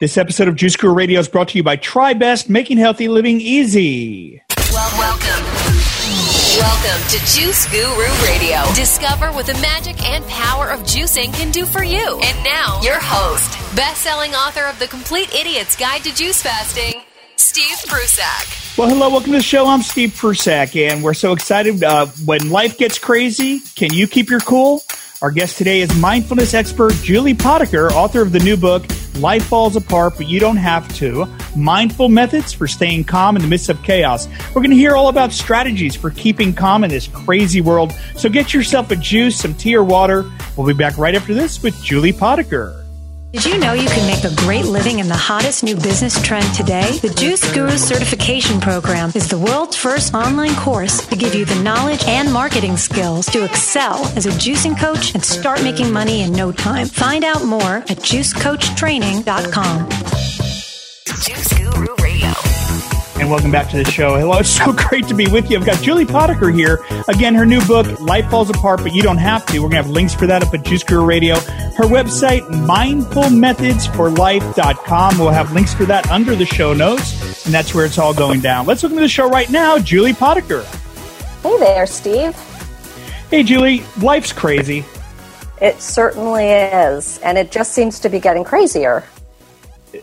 This episode of Juice Guru Radio is brought to you by TriBest, making healthy living easy. Well, welcome. Welcome to Juice Guru Radio. Discover what the magic and power of juicing can do for you. And now, your host, best-selling author of The Complete Idiot's Guide to Juice Fasting, Steve Prussack. Well, hello, welcome to the show. I'm Steve Prussack, and we're so excited. Uh, when life gets crazy, can you keep your cool? Our guest today is mindfulness expert Julie Potiker, author of the new book, Life Falls Apart, But You Don't Have to Mindful Methods for Staying Calm in the Midst of Chaos. We're going to hear all about strategies for keeping calm in this crazy world. So get yourself a juice, some tea, or water. We'll be back right after this with Julie Potiker. Did you know you can make a great living in the hottest new business trend today? The Juice Guru Certification Program is the world's first online course to give you the knowledge and marketing skills to excel as a juicing coach and start making money in no time. Find out more at juicecoachtraining.com. Juice Guru. And welcome back to the show. Hello, it's so great to be with you. I've got Julie Potiker here. Again, her new book, Life Falls Apart, but you don't have to. We're going to have links for that up at Juice Guru Radio. Her website, mindfulmethodsforlife.com. We'll have links for that under the show notes, and that's where it's all going down. Let's look into the show right now. Julie Potiker. Hey there, Steve. Hey, Julie. Life's crazy. It certainly is, and it just seems to be getting crazier.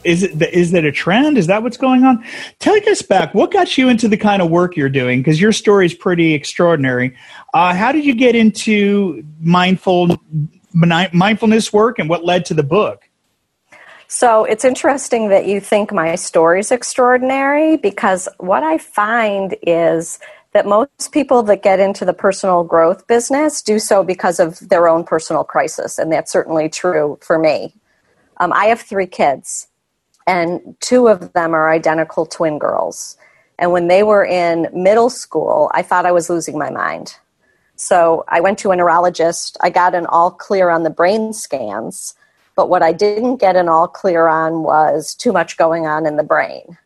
Is it is that a trend? Is that what's going on? Take us back. What got you into the kind of work you're doing? Because your story is pretty extraordinary. Uh, how did you get into mindful mindfulness work, and what led to the book? So it's interesting that you think my story's extraordinary because what I find is that most people that get into the personal growth business do so because of their own personal crisis, and that's certainly true for me. Um, I have three kids, and two of them are identical twin girls. And when they were in middle school, I thought I was losing my mind. So I went to a neurologist. I got an all clear on the brain scans, but what I didn't get an all clear on was too much going on in the brain.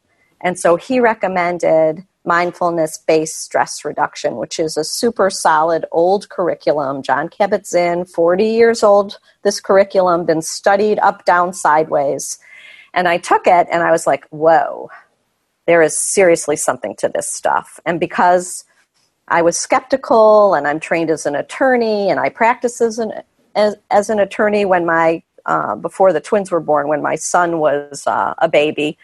And so he recommended mindfulness based stress reduction, which is a super solid old curriculum. Jon Kabat Zinn, 40 years old, this curriculum, been studied up, down, sideways. And I took it and I was like, whoa, there is seriously something to this stuff. And because I was skeptical and I'm trained as an attorney and I practiced as an, as, as an attorney when my, uh, before the twins were born, when my son was uh, a baby,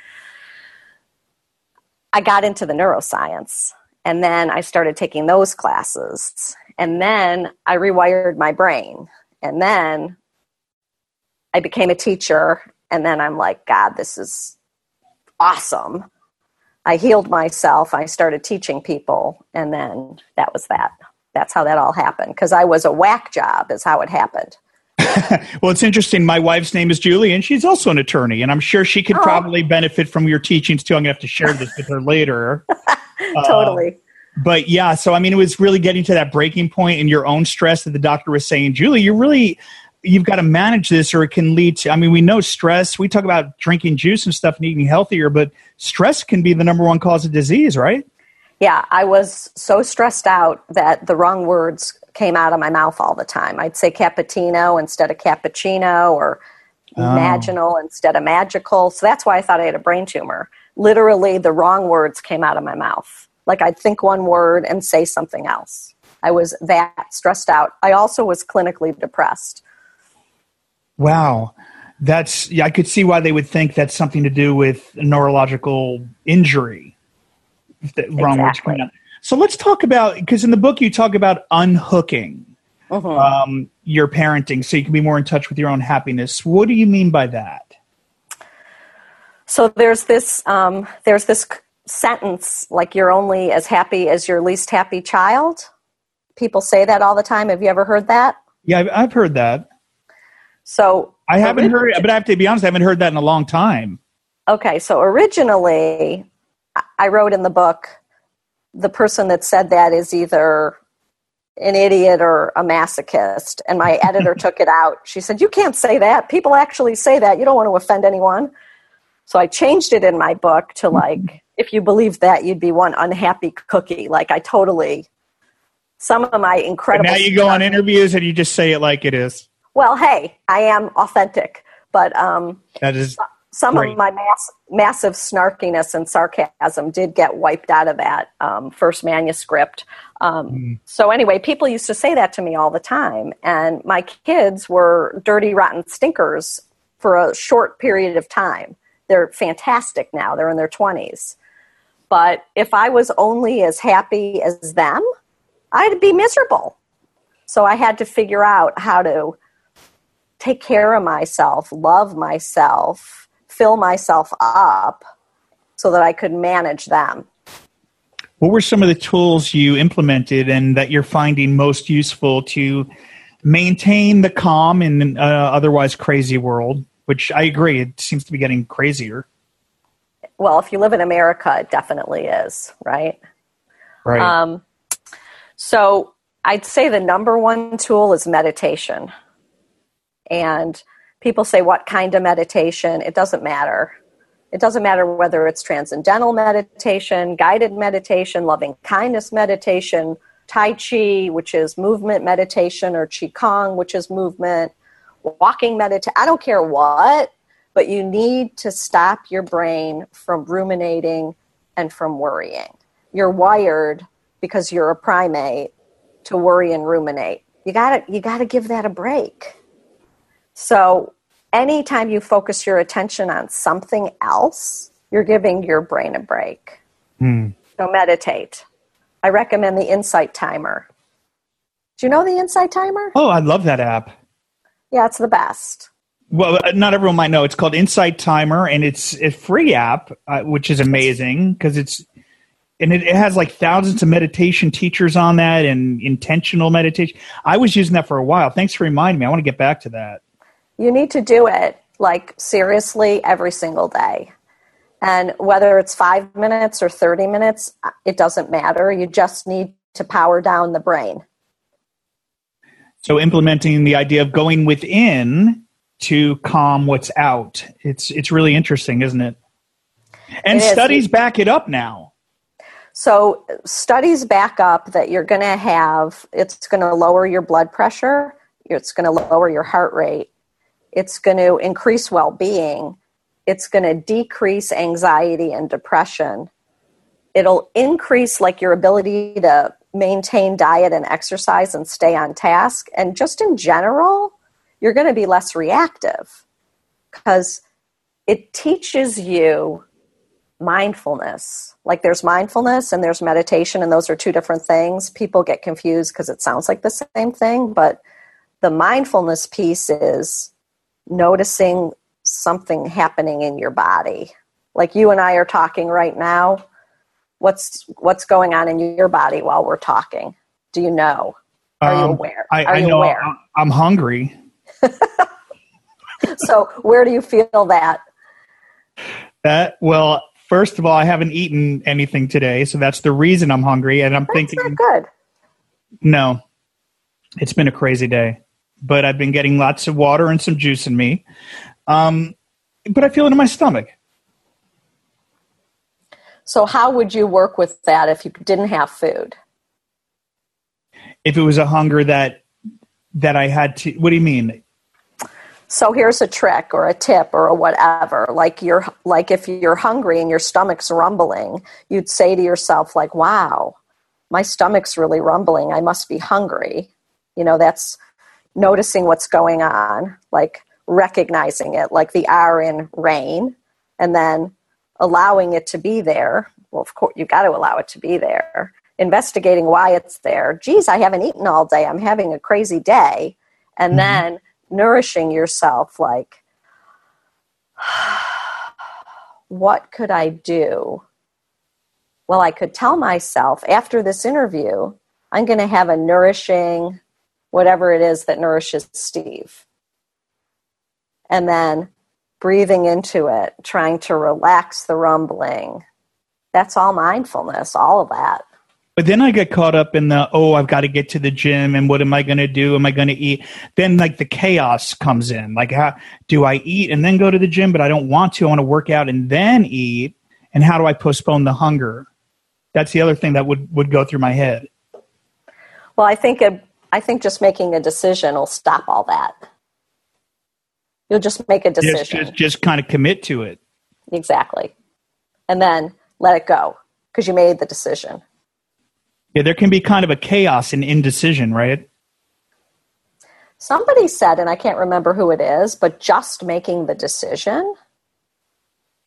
I got into the neuroscience. And then I started taking those classes. And then I rewired my brain. And then I became a teacher and then I'm like, God, this is awesome. I healed myself. I started teaching people. And then that was that. That's how that all happened. Because I was a whack job, is how it happened. well, it's interesting. My wife's name is Julie, and she's also an attorney, and I'm sure she could oh. probably benefit from your teachings too. I'm going to have to share this with her later. totally. Uh, but yeah, so I mean, it was really getting to that breaking point in your own stress that the doctor was saying, Julie, you're really you've got to manage this or it can lead to i mean we know stress we talk about drinking juice and stuff and eating healthier but stress can be the number one cause of disease right? Yeah i was so stressed out that the wrong words came out of my mouth all the time. I'd say cappuccino instead of cappuccino or oh. imaginal instead of magical so that's why i thought i had a brain tumor. Literally the wrong words came out of my mouth. Like i'd think one word and say something else. I was that stressed out. I also was clinically depressed Wow. That's yeah, I could see why they would think that's something to do with neurological injury. Wrong exactly. words So let's talk about because in the book you talk about unhooking mm-hmm. um, your parenting so you can be more in touch with your own happiness. What do you mean by that? So there's this um, there's this sentence like you're only as happy as your least happy child. People say that all the time. Have you ever heard that? Yeah, I've, I've heard that. So I haven't heard, but I have to be honest, I haven't heard that in a long time. Okay, so originally, I wrote in the book, the person that said that is either an idiot or a masochist, and my editor took it out. She said, "You can't say that. People actually say that. You don't want to offend anyone." So I changed it in my book to mm-hmm. like, if you believe that, you'd be one unhappy cookie. Like I totally. Some of my incredible. now you go on interviews and you just say it like it is. Well, hey, I am authentic, but um, that is some Great. of my mass, massive snarkiness and sarcasm did get wiped out of that um, first manuscript. Um, mm. So, anyway, people used to say that to me all the time. And my kids were dirty, rotten stinkers for a short period of time. They're fantastic now, they're in their 20s. But if I was only as happy as them, I'd be miserable. So, I had to figure out how to take care of myself, love myself fill myself up so that I could manage them. What were some of the tools you implemented and that you're finding most useful to maintain the calm in an uh, otherwise crazy world? Which I agree, it seems to be getting crazier. Well, if you live in America, it definitely is, right? Right. Um, so I'd say the number one tool is meditation. And people say, What kind of meditation? It doesn't matter. It doesn't matter whether it's transcendental meditation, guided meditation, loving kindness meditation, Tai Chi, which is movement meditation, or Qigong, which is movement, walking meditation. I don't care what, but you need to stop your brain from ruminating and from worrying. You're wired because you're a primate to worry and ruminate. You got to you got to give that a break. So, anytime you focus your attention on something else, you're giving your brain a break. Mm. So, meditate. I recommend the Insight Timer. Do you know the Insight Timer? Oh, I love that app. Yeah, it's the best. Well, uh, not everyone might know. It's called Insight Timer, and it's a free app, uh, which is amazing because it's and it, it, has like thousands of meditation teachers on that and intentional meditation. I was using that for a while. Thanks for reminding me. I want to get back to that you need to do it like seriously every single day. And whether it's five minutes or 30 minutes, it doesn't matter. You just need to power down the brain. So, implementing the idea of going within to calm what's out. It's, it's really interesting, isn't it? And it studies back it up now. So, studies back up that you're going to have, it's going to lower your blood pressure, it's going to lower your heart rate, it's going to increase well being, it's going to decrease anxiety and depression. It'll increase like your ability to maintain diet and exercise and stay on task. And just in general, you're going to be less reactive because it teaches you mindfulness. Like there's mindfulness and there's meditation, and those are two different things. People get confused because it sounds like the same thing, but the mindfulness piece is noticing something happening in your body. Like you and I are talking right now. What's what's going on in your body while we're talking? Do you know? Are um, you aware? I, are I you know aware? I'm hungry. so where do you feel that? That well, first of all, I haven't eaten anything today, so that's the reason I'm hungry. And I'm that's thinking, good. No, it's been a crazy day but I've been getting lots of water and some juice in me. Um, but I feel it in my stomach. So, how would you work with that if you didn't have food? If it was a hunger that that I had to, what do you mean? So here's a trick or a tip or a whatever. Like you're like if you're hungry and your stomach's rumbling, you'd say to yourself like, "Wow, my stomach's really rumbling. I must be hungry." You know, that's noticing what's going on, like recognizing it, like the R in rain, and then allowing it to be there. Well, of course, you've got to allow it to be there. Investigating why it's there. Geez, I haven't eaten all day. I'm having a crazy day. And mm-hmm. then nourishing yourself, like, what could I do? Well, I could tell myself after this interview, I'm going to have a nourishing whatever it is that nourishes Steve. And then breathing into it, trying to relax the rumbling. That's all mindfulness, all of that. But then I get caught up in the, oh, I've got to get to the gym and what am I going to do? Am I going to eat? Then, like, the chaos comes in. Like, how do I eat and then go to the gym? But I don't want to. I want to work out and then eat. And how do I postpone the hunger? That's the other thing that would, would go through my head. Well, I think it, I think just making a decision will stop all that. You'll just make a Just, decision. just, just kind of commit to it. Exactly. And then let it go because you made the decision. Yeah, there can be kind of a chaos and indecision, right? Somebody said, and I can't remember who it is, but just making the decision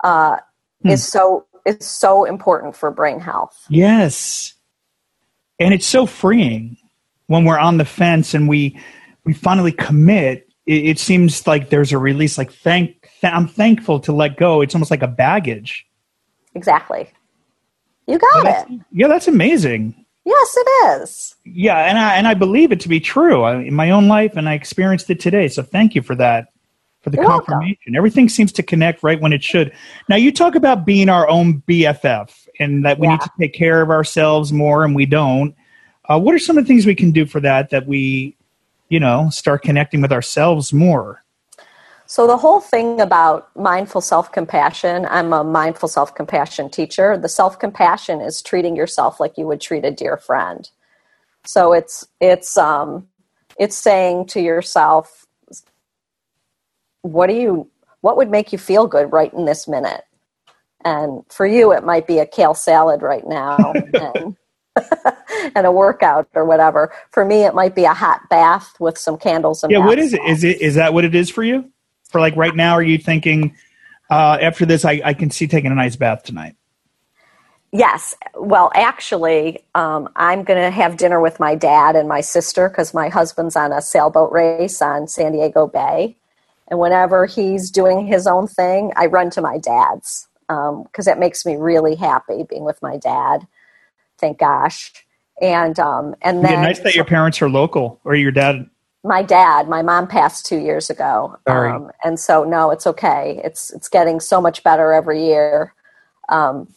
uh, is so is so important for brain health. Yes. And it's so freeing when we're on the fence and we we finally commit. It, it seems like there's a release. Like thank, th- I'm thankful to let go. It's almost like a baggage. Exactly. You got That's- it. yeah, that's amazing. Yes, it is. Yeah, and I and I believe it to be true I, in my own life, and I experienced it today. So thank you for that, for the You're welcome. confirmation. Everything seems to connect right when it should. Now you talk about being our own BFF, and that we need to take care of ourselves more, and we don't. Uh, what are some of the things we can do for that? That we, you know, start connecting with ourselves more. So, the whole thing about mindful self compassion, I'm a mindful self compassion teacher. The self compassion is treating yourself like you would treat a dear friend. So, it's, it's, um, it's saying to yourself, what do you, what would make you feel good right in this minute? And for you, it might be a kale salad right now and, and a workout or whatever. For me, it might be a hot bath with some candles and Yeah, what is it? Is it is that what it is for you? For like right now, are you thinking uh, after this, I, I can see taking a nice bath tonight? Yes. Well, actually, um, I'm going to have dinner with my dad and my sister because my husband's on a sailboat race on San Diego Bay. And whenever he's doing his own thing, I run to my dad's because it makes me really happy being with my dad. Thank gosh. And um, and Yeah, then nice that your parents are local or your dad. my dad, my mom passed two years ago, Sorry. um, and so no, it's okay. It's it's getting so much better every year. Um,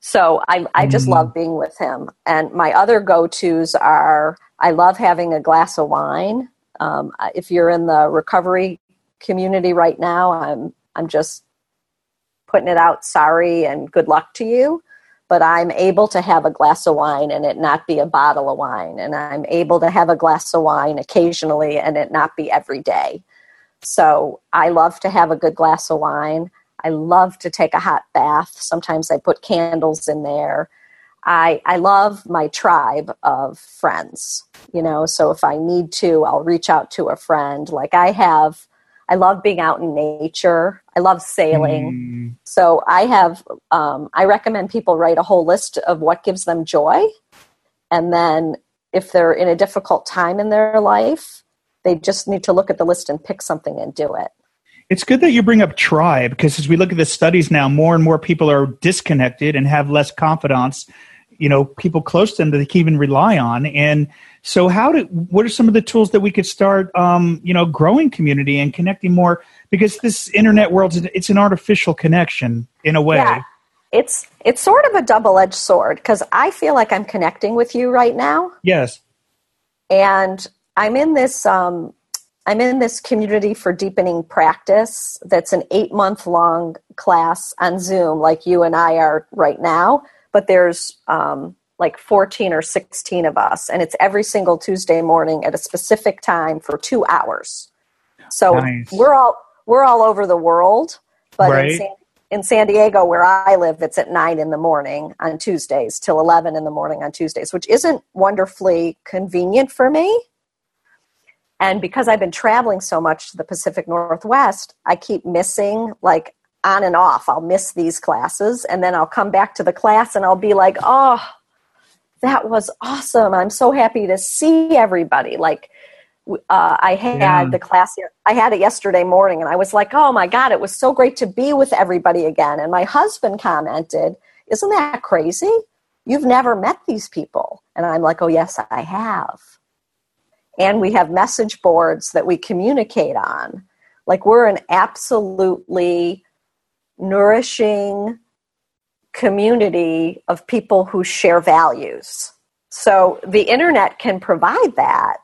so I I just love being with him. And my other go tos are I love having a glass of wine. Um, if you're in the recovery community right now, I'm I'm just putting it out. Sorry and good luck to you. But I'm able to have a glass of wine and it not be a bottle of wine. And I'm able to have a glass of wine occasionally and it not be every day. So I love to have a good glass of wine. I love to take a hot bath. Sometimes I put candles in there. I, I love my tribe of friends, you know, so if I need to, I'll reach out to a friend. Like I have, I love being out in nature. I love sailing. Mm, So I have, um, I recommend people write a whole list of what gives them joy. And then if they're in a difficult time in their life, they just need to look at the list and pick something and do it. It's good that you bring up tribe because as we look at the studies now, more and more people are disconnected and have less confidence. You know, people close to them that they can even rely on. And so, how do what are some of the tools that we could start? Um, you know, growing community and connecting more because this internet world it's an artificial connection in a way. Yeah. It's it's sort of a double-edged sword because I feel like I'm connecting with you right now Yes. and I'm in this um, I'm in this community for deepening practice that's an eight month long class on Zoom, like you and I are right now. But there's um, like 14 or 16 of us, and it's every single Tuesday morning at a specific time for two hours. So Nice. we're all we're all over the world, but Right. in, San, in San Diego, where I live, it's at nine in the morning on Tuesdays till 11 in the morning on Tuesdays, which isn't wonderfully convenient for me. And because I've been traveling so much to the Pacific Northwest, I keep missing like on and off. I'll miss these classes and then I'll come back to the class and I'll be like, oh, that was awesome. I'm so happy to see everybody. Like, uh, I had Yeah. the class, I had it yesterday morning and I was like, oh my God, it was so great to be with everybody again. And my husband commented, isn't that crazy? You've never met these people. And I'm like, oh, yes, I have and we have message boards that we communicate on. Like we're an absolutely nourishing community of people who share values. So the internet can provide that.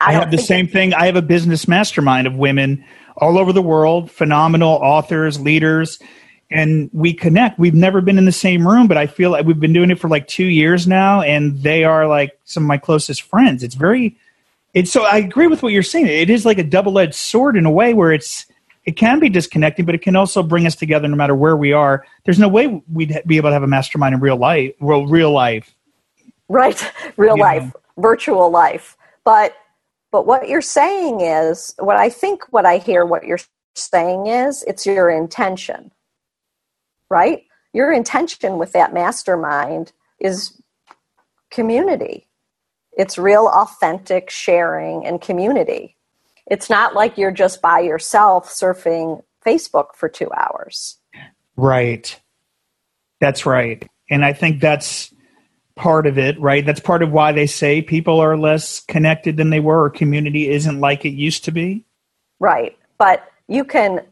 I, don't have the same thing. I have a business mastermind of women all over the world, phenomenal authors, leaders, and we connect. We've never been in the same room, but I feel like we've been doing it for like two years now, and they are like some of my closest friends. It's very, it's so I agree with what you're saying. It is like a double edged sword in a way where it's it can be disconnecting, but it can also bring us together no matter where we are. There's no way we'd be able to have a mastermind in real life, real, real life. Right, real life, know. virtual life. But but what you're saying is what I think what I hear what you're saying is it's your intention. Right? Your intention with that mastermind is community. It's real authentic sharing and community it's not like you're just by yourself surfing Facebook for two hours. Right. That's right. And I think that's part of it, right? That's part of why they say people are less connected than they were or community isn't like it used to be. Right. But you can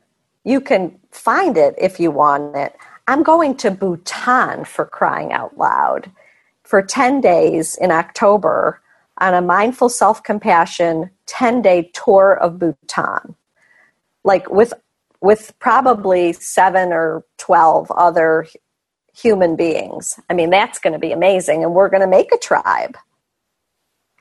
you can find it if you want it. I'm going to Bhutan for crying out loud for 10 days in October on a mindful self compassion 10 day tour of Bhutan, like with, with probably seven or 12 other human beings. I mean, that's going to be amazing. And we're going to make a tribe.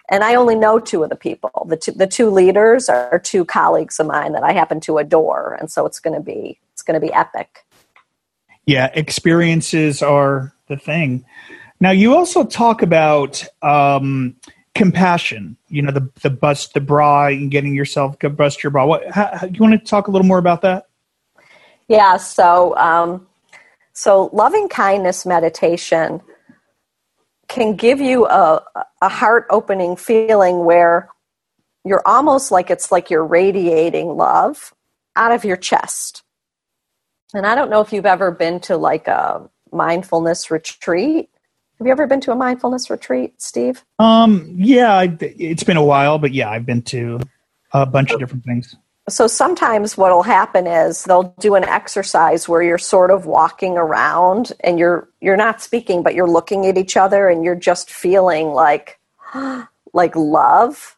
And I only know two of the people. The two, the two leaders are two colleagues of mine that I happen to adore. And so it's going to be, it's going to be epic. Yeah, experiences are the thing. Now, you also talk about um, compassion you know the the bust the bra and getting yourself bust your bra. What how, how, you want to talk a little more about that? Yeah so um, so loving kindness meditation can give you a, a heart opening feeling where you're almost like it's like you're radiating love out of your chest. And i don't know if you've ever been to like a mindfulness retreat have you ever been to a mindfulness retreat, Steve? Um, yeah, it's been a while, but yeah, I've been to a bunch of different things. So sometimes what'll happen is they'll do an exercise where you're sort of walking around and you're you're not speaking, but you're looking at each other and you're just feeling like like love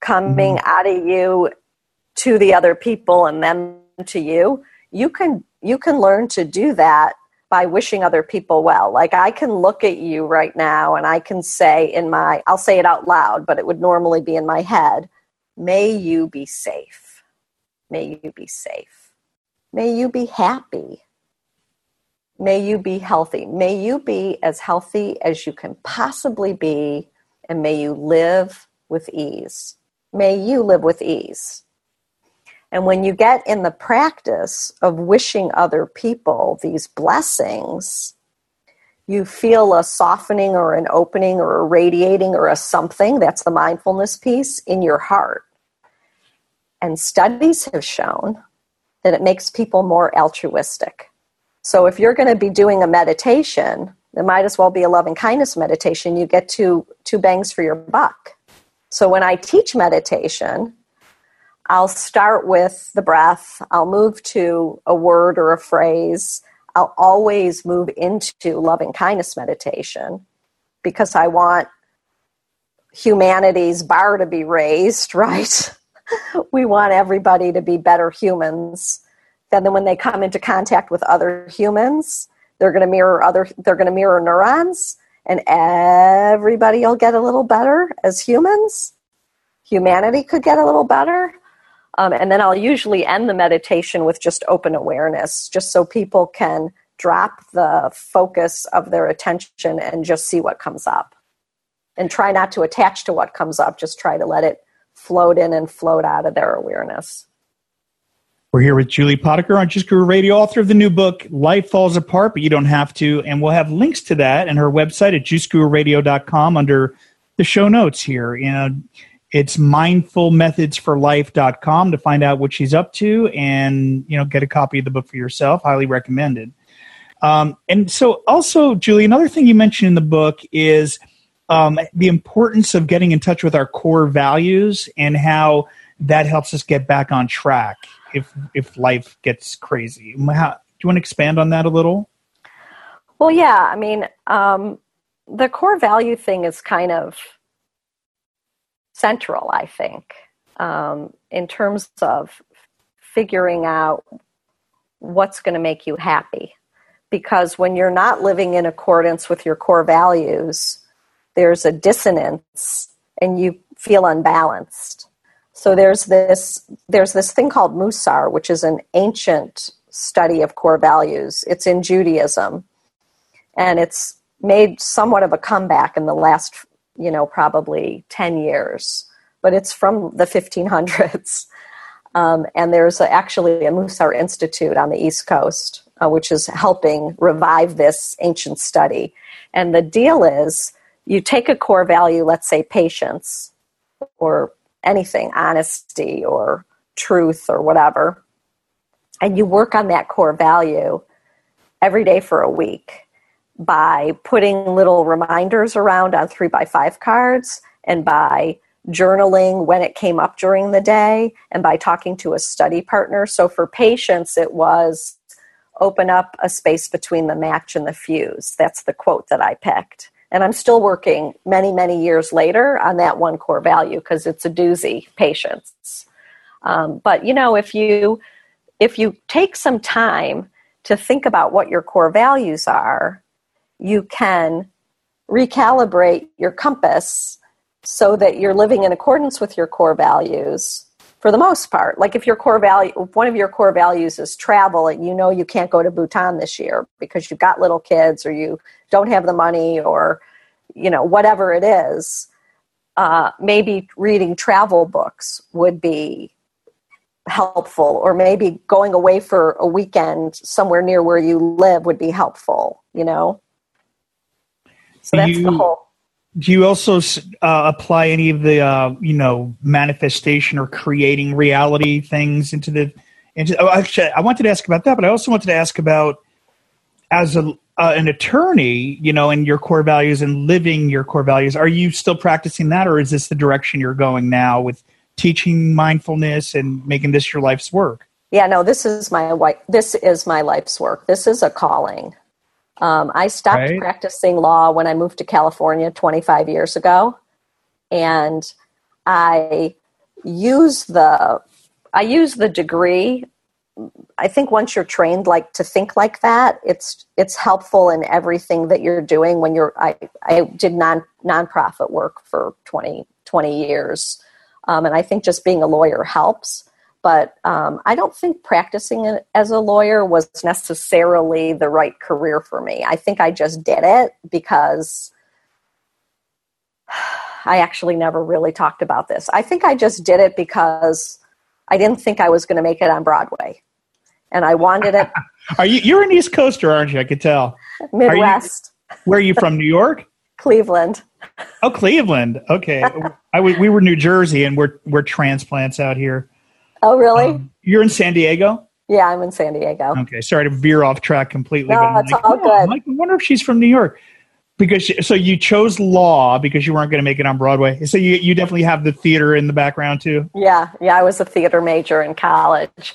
coming mm-hmm. out of you to the other people and them to you. You can you can learn to do that by wishing other people well. Like I can look at you right now and I can say in my, I'll say it out loud, but it would normally be in my head, may you be safe. May you be safe. May you be happy. May you be healthy. May you be as healthy as you can possibly be, and may you live with ease. May you live with ease. And when you get in the practice of wishing other people these blessings, you feel a softening or an opening or a radiating or a something that's the mindfulness piece in your heart. And studies have shown that it makes people more altruistic. So if you're going to be doing a meditation, it might as well be a loving kindness meditation. You get two, two bangs for your buck. So when I teach meditation, I'll start with the breath. I'll move to a word or a phrase. I'll always move into loving kindness meditation because I want humanity's bar to be raised, right? we want everybody to be better humans. Then when they come into contact with other humans, they're going to mirror other they're going to mirror neurons and everybody will get a little better as humans. Humanity could get a little better um, and then I'll usually end the meditation with just open awareness, just so people can drop the focus of their attention and just see what comes up. And try not to attach to what comes up, just try to let it float in and float out of their awareness. We're here with Julie Potiker on Juice Guru Radio, author of the new book, Life Falls Apart, but you don't have to. And we'll have links to that and her website at juicegururadio.com under the show notes here. You know, it's mindfulmethodsforlife.com to find out what she's up to and, you know, get a copy of the book for yourself. Highly recommended. Um, and so also, Julie, another thing you mentioned in the book is um, the importance of getting in touch with our core values and how that helps us get back on track if if life gets crazy. How, do you want to expand on that a little? Well, yeah. I mean, um, the core value thing is kind of central, I think, um, in terms of figuring out what's going to make you happy. Because when you're not living in accordance with your core values, there's a dissonance and you feel unbalanced. So there's this there's this thing called Musar, which is an ancient study of core values. It's in Judaism, and it's made somewhat of a comeback in the last, you know, probably ten years. But it's from the 1500s, um, and there's a, actually a Musar Institute on the East Coast, uh, which is helping revive this ancient study. And the deal is, you take a core value, let's say patience, or anything, honesty, or truth, or whatever and you work on that core value every day for a week by putting little reminders around on three by five cards and by journaling when it came up during the day and by talking to a study partner. So for patience, it was open up a space between the match and the fuse. That's the quote that I picked. And I'm still working many, many years later on that one core value because it's a doozy, patience. Um, but you know, if you if you take some time to think about what your core values are, you can recalibrate your compass so that you're living in accordance with your core values for the most part. Like if your core value, one of your core values is travel, and you know you can't go to Bhutan this year because you've got little kids or you don't have the money or you know whatever it is. Uh, maybe reading travel books would be helpful or maybe going away for a weekend somewhere near where you live would be helpful you know so that's you, the whole do you also uh, apply any of the uh, you know manifestation or creating reality things into the into oh, actually i wanted to ask about that but i also wanted to ask about as a uh, an attorney you know and your core values and living your core values are you still practicing that or is this the direction you're going now with teaching mindfulness and making this your life's work. Yeah, no, this is my this is my life's work. This is a calling. Um, I stopped right. practicing law when I moved to California 25 years ago, and I use the I use the degree. I think once you're trained like to think like that, it's it's helpful in everything that you're doing. When you're I I did non nonprofit work for 20 20 years um, and I think just being a lawyer helps. But um, I don't think practicing as a lawyer was necessarily the right career for me. I think I just did it because I actually never really talked about this. I think I just did it because I didn't think I was going to make it on Broadway, and I wanted it. are you? You're an East Coaster, aren't you? I could tell. Midwest. You, where are you from? New York. Cleveland. Oh, Cleveland. Okay, I we were New Jersey, and we're we're transplants out here. Oh, really? Um, you're in San Diego. Yeah, I'm in San Diego. Okay, sorry to veer off track completely. No, but it's like, all oh, good. Like, I wonder if she's from New York. Because so you chose law because you weren't going to make it on Broadway. So you you definitely have the theater in the background too. Yeah, yeah. I was a theater major in college,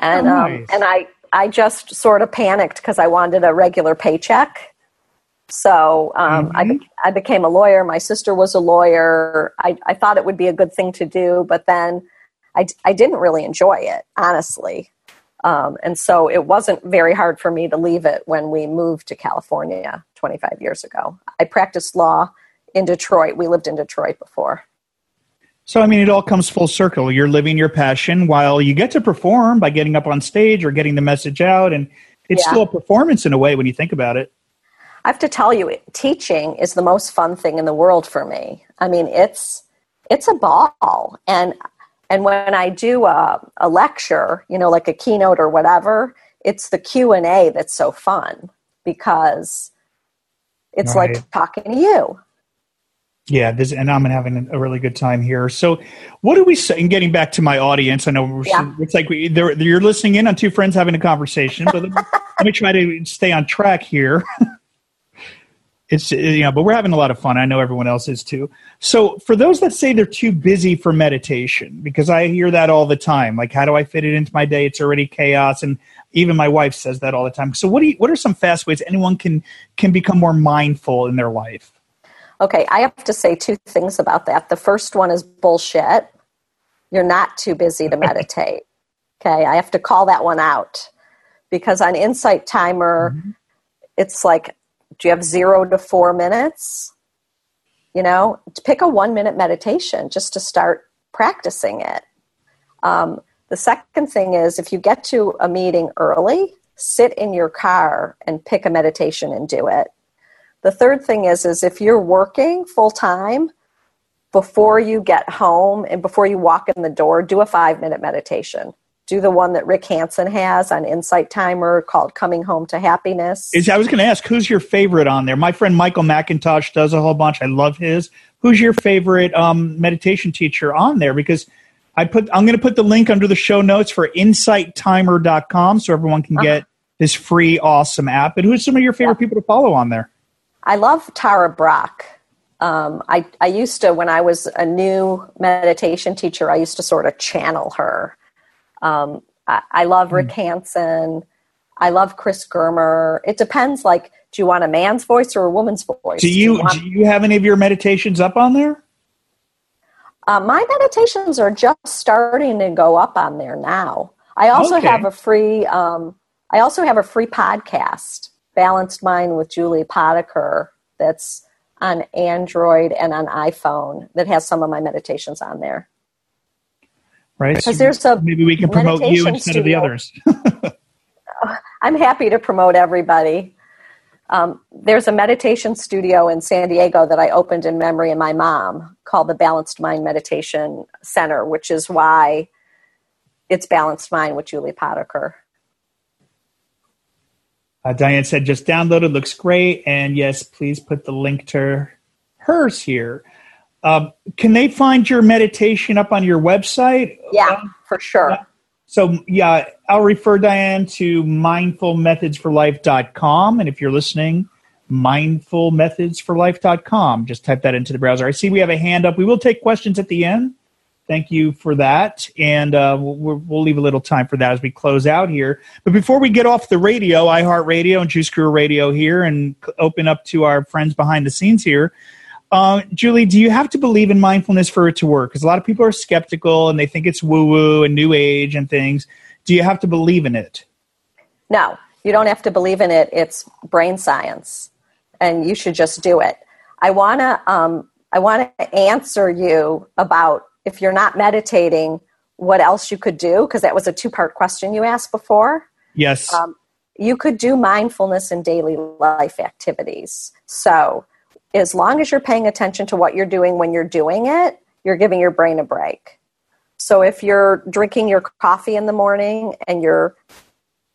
and oh, nice. um, and I I just sort of panicked because I wanted a regular paycheck so um, mm-hmm. I, be- I became a lawyer. My sister was a lawyer. I, I thought it would be a good thing to do, but then I I didn't really enjoy it, honestly. Um, and so it wasn't very hard for me to leave it when we moved to California 25 years ago. I practiced law in Detroit. We lived in Detroit before. So, I mean, it all comes full circle. You're living your passion while you get to perform by getting up on stage or getting the message out. And it's yeah. still a performance in a way when you think about it. I have to tell you, teaching is the most fun thing in the world for me. I mean, it's it's a ball, and and when I do a, a lecture, you know, like a keynote or whatever, it's the Q and A that's so fun because it's right. like talking to you. Yeah, this, and I'm having a really good time here. So, what do we say? And getting back to my audience, I know yeah. it's like we, you're listening in on two friends having a conversation, but let me try to stay on track here. it's you know but we're having a lot of fun. I know everyone else is too. So for those that say they're too busy for meditation because i hear that all the time like how do i fit it into my day? It's already chaos and even my wife says that all the time. So what do you, what are some fast ways anyone can can become more mindful in their life? Okay i have to say two things about that. The first one is bullshit. You're not too busy to meditate. Okay i have to call that one out because on insight timer mm-hmm. it's like do you have zero to four minutes? You know, pick a one minute meditation just to start practicing it. Um, the second thing is if you get to a meeting early, sit in your car and pick a meditation and do it. The third thing is is if you're working full time, before you get home and before you walk in the door, do a five minute meditation. Do the one that Rick Hanson has on Insight Timer called Coming Home to Happiness. Is, I was going to ask, who's your favorite on there? My friend Michael McIntosh does a whole bunch. I love his. Who's your favorite um, meditation teacher on there? Because I put I'm going to put the link under the show notes for insighttimer.com so everyone can uh-huh. get this free awesome app. And who's some of your favorite yeah. people to follow on there? I love Tara Brach. Um, I, I used to, when I was a new meditation teacher, I used to sort of channel her. Um, I, I, love Rick mm. Hanson. I love Chris Germer. It depends. Like, do you want a man's voice or a woman's voice? Do you do you, want- do you have any of your meditations up on there? Uh, my meditations are just starting to go up on there now. I also okay. have a free. Um, I also have a free podcast Balanced Mind with Julie Potiker that's on Android and on iPhone that has some of my meditations on there. Right. Because there's a maybe we can promote you instead studio. of the others. I'm happy to promote everybody. Um, there's a meditation studio in San Diego that I opened in memory of my mom called the Balanced Mind Meditation Center, which is why it's Balanced Mind with Julie Potiker. Uh, Diane said, just downloaded, looks great. And yes, please put the link to hers here. Um, can they find your meditation up on your website? Yeah, uh, for sure. Uh, so, yeah, I'll refer Diane to mindfulmethodsforlife.com. And if you're listening, mindfulmethodsforlife.com. Just type that into the browser. I see we have a hand up. We will take questions at the end. Thank you for that. And uh, we'll, we'll, leave a little time for that as we close out here. But before we get off the radio, iHeartRadio and Juice Guru Radio here, and open up to our friends behind the scenes here, uh, Julie, do you have to believe in mindfulness for it to work? Because a lot of people are skeptical and they think it's woo woo and new age and things. Do you have to believe in it? No, you don't have to believe in it. It's brain science, and you should just do it. I wanna um, I want to answer you about if you're not meditating, what else you could do? Because that was a two part question you asked before. Yes. Um, you could do mindfulness in daily life activities. So, as long as you're paying attention to what you're doing when you're doing it, you're giving your brain a break. So, if you're drinking your coffee in the morning and you're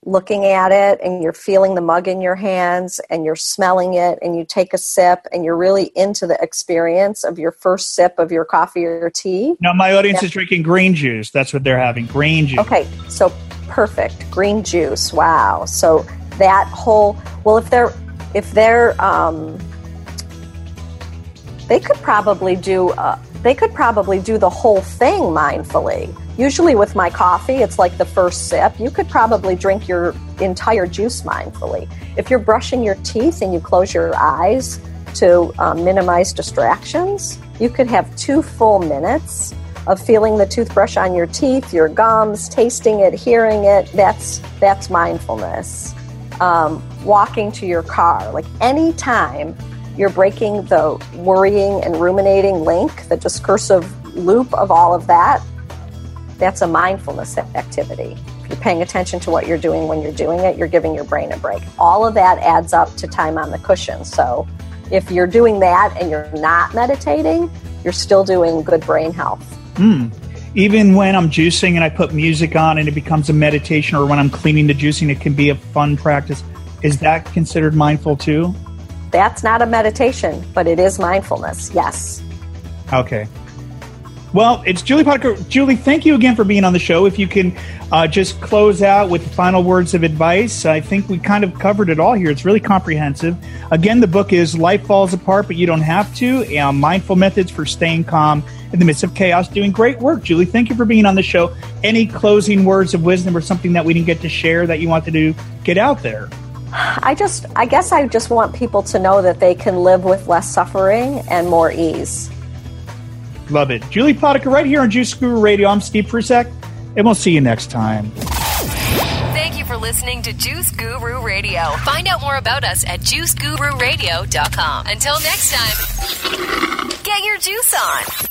looking at it and you're feeling the mug in your hands and you're smelling it and you take a sip and you're really into the experience of your first sip of your coffee or tea. Now, my audience yeah. is drinking green juice. That's what they're having green juice. Okay, so perfect. Green juice. Wow. So that whole, well, if they're, if they're, um, they could probably do, uh, they could probably do the whole thing mindfully Usually, with my coffee, it's like the first sip. You could probably drink your entire juice mindfully. If you're brushing your teeth and you close your eyes to um, minimize distractions, you could have two full minutes of feeling the toothbrush on your teeth, your gums, tasting it, hearing it. That's that's mindfulness. Um, walking to your car, like any time you're breaking the worrying and ruminating link, the discursive loop of all of that, that's a mindfulness activity. If you're paying attention to what you're doing when you're doing it, you're giving your brain a break. All of that adds up to time on the cushion. So if you're doing that and you're not meditating, you're still doing good brain health. Mm. Even when I'm juicing and I put music on and it becomes a meditation, or when I'm cleaning the juicing, it can be a fun practice. Is that considered mindful too? That's not a meditation, but it is mindfulness, yes. Okay. Well, it's Julie Potiker. Julie, thank you again for being on the show. If you can uh, just close out with final words of advice, I think we kind of covered it all here. It's really comprehensive. Again, the book is Life Falls Apart, but You Don't Have to uh, Mindful Methods for Staying Calm in the Midst of Chaos. Doing great work, Julie. Thank you for being on the show. Any closing words of wisdom or something that we didn't get to share that you wanted to do, get out there? I just, I guess I just want people to know that they can live with less suffering and more ease. Love it. Julie Potiker right here on Juice Guru Radio. I'm Steve Prussack, and we'll see you next time Thank you for listening to Juice Guru Radio. Find out more about us at juicegururadio.com. Until next time, get your juice on.